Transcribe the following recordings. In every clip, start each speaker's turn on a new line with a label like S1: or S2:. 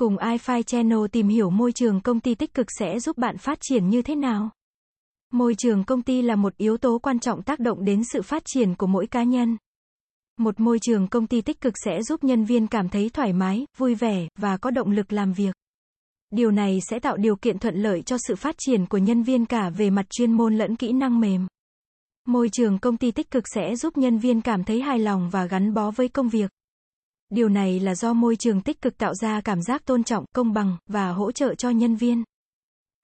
S1: Cùng iFi Channel tìm hiểu môi trường công ty tích cực sẽ giúp bạn phát triển như thế nào. Môi trường công ty là một yếu tố quan trọng tác động đến sự phát triển của mỗi cá nhân. Một môi trường công ty tích cực sẽ giúp nhân viên cảm thấy thoải mái, vui vẻ và có động lực làm việc. Điều này sẽ tạo điều kiện thuận lợi cho sự phát triển của nhân viên cả về mặt chuyên môn lẫn kỹ năng mềm. Môi trường công ty tích cực sẽ giúp nhân viên cảm thấy hài lòng và gắn bó với công việc. Điều này là do môi trường tích cực tạo ra cảm giác tôn trọng, công bằng và hỗ trợ cho nhân viên.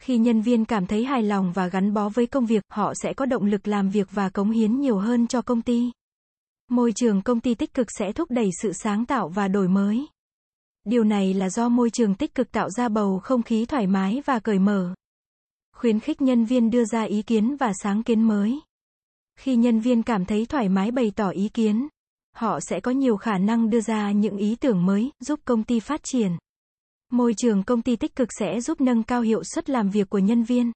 S1: Khi nhân viên cảm thấy hài lòng và gắn bó với công việc, họ sẽ có động lực làm việc và cống hiến nhiều hơn cho công ty. Môi trường công ty tích cực sẽ thúc đẩy sự sáng tạo và đổi mới. Điều này là do môi trường tích cực tạo ra bầu không khí thoải mái và cởi mở. Khuyến khích nhân viên đưa ra ý kiến và sáng kiến mới. Khi nhân viên cảm thấy thoải mái bày tỏ ý kiến, họ sẽ có nhiều khả năng đưa ra những ý tưởng mới, giúp công ty phát triển. Môi trường công ty tích cực sẽ giúp nâng cao hiệu suất làm việc của nhân viên.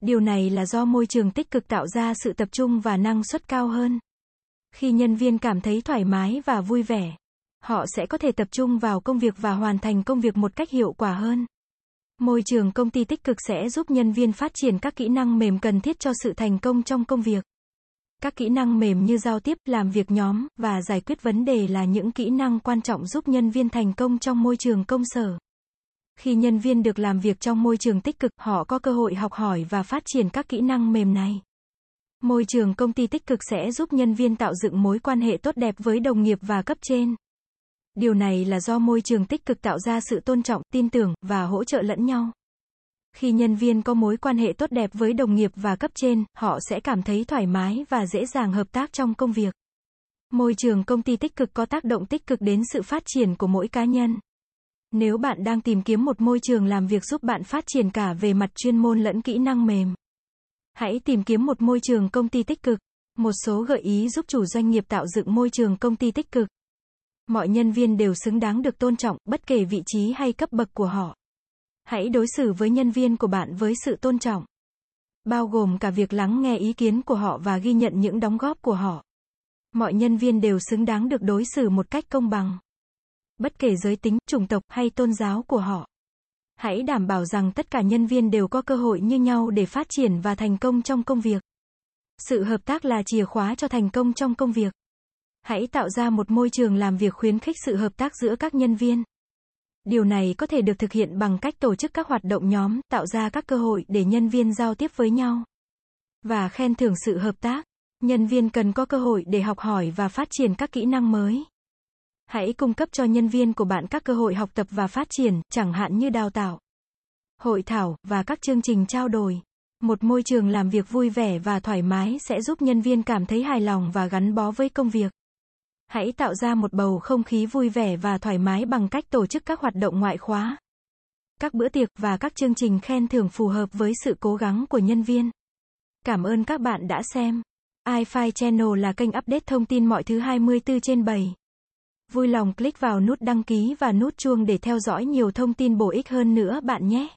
S1: Điều này là do môi trường tích cực tạo ra sự tập trung và năng suất cao hơn. Khi nhân viên cảm thấy thoải mái và vui vẻ, họ sẽ có thể tập trung vào công việc và hoàn thành công việc một cách hiệu quả hơn. Môi trường công ty tích cực sẽ giúp nhân viên phát triển các kỹ năng mềm cần thiết cho sự thành công trong công việc. Các kỹ năng mềm như giao tiếp, làm việc nhóm và giải quyết vấn đề là những kỹ năng quan trọng giúp nhân viên thành công trong môi trường công sở. Khi nhân viên được làm việc trong môi trường tích cực, họ có cơ hội học hỏi và phát triển các kỹ năng mềm này. Môi trường công ty tích cực sẽ giúp nhân viên tạo dựng mối quan hệ tốt đẹp với đồng nghiệp và cấp trên. Điều này là do môi trường tích cực tạo ra sự tôn trọng, tin tưởng và hỗ trợ lẫn nhau. Khi nhân viên có mối quan hệ tốt đẹp với đồng nghiệp và cấp trên, họ sẽ cảm thấy thoải mái và dễ dàng hợp tác trong công việc. Môi trường công ty tích cực có tác động tích cực đến sự phát triển của mỗi cá nhân. Nếu bạn đang tìm kiếm một môi trường làm việc giúp bạn phát triển cả về mặt chuyên môn lẫn kỹ năng mềm, hãy tìm kiếm một môi trường công ty tích cực. Một số gợi ý giúp chủ doanh nghiệp tạo dựng môi trường công ty tích cực. Mọi nhân viên đều xứng đáng được tôn trọng, bất kể vị trí hay cấp bậc của họ. Hãy đối xử với nhân viên của bạn với sự tôn trọng. Bao gồm cả việc lắng nghe ý kiến của họ và ghi nhận những đóng góp của họ. Mọi nhân viên đều xứng đáng được đối xử một cách công bằng. Bất kể giới tính, chủng tộc hay tôn giáo của họ. Hãy đảm bảo rằng tất cả nhân viên đều có cơ hội như nhau để phát triển và thành công trong công việc. Sự hợp tác là chìa khóa cho thành công trong công việc. Hãy tạo ra một môi trường làm việc khuyến khích sự hợp tác giữa các nhân viên. Điều này có thể được thực hiện bằng cách tổ chức các hoạt động nhóm, tạo ra các cơ hội để nhân viên giao tiếp với nhau và khen thưởng sự hợp tác. Nhân viên cần có cơ hội để học hỏi và phát triển các kỹ năng mới. Hãy cung cấp cho nhân viên của bạn các cơ hội học tập và phát triển, chẳng hạn như đào tạo, hội thảo và các chương trình trao đổi. Một môi trường làm việc vui vẻ và thoải mái sẽ giúp nhân viên cảm thấy hài lòng và gắn bó với công việc. Hãy tạo ra một bầu không khí vui vẻ và thoải mái bằng cách tổ chức các hoạt động ngoại khóa, các bữa tiệc và các chương trình khen thưởng phù hợp với sự cố gắng của nhân viên. Cảm ơn các bạn đã xem. iFi Channel là kênh update thông tin mọi thứ 24 trên 7. Vui lòng click vào nút đăng ký và nút chuông để theo dõi nhiều thông tin bổ ích hơn nữa bạn nhé.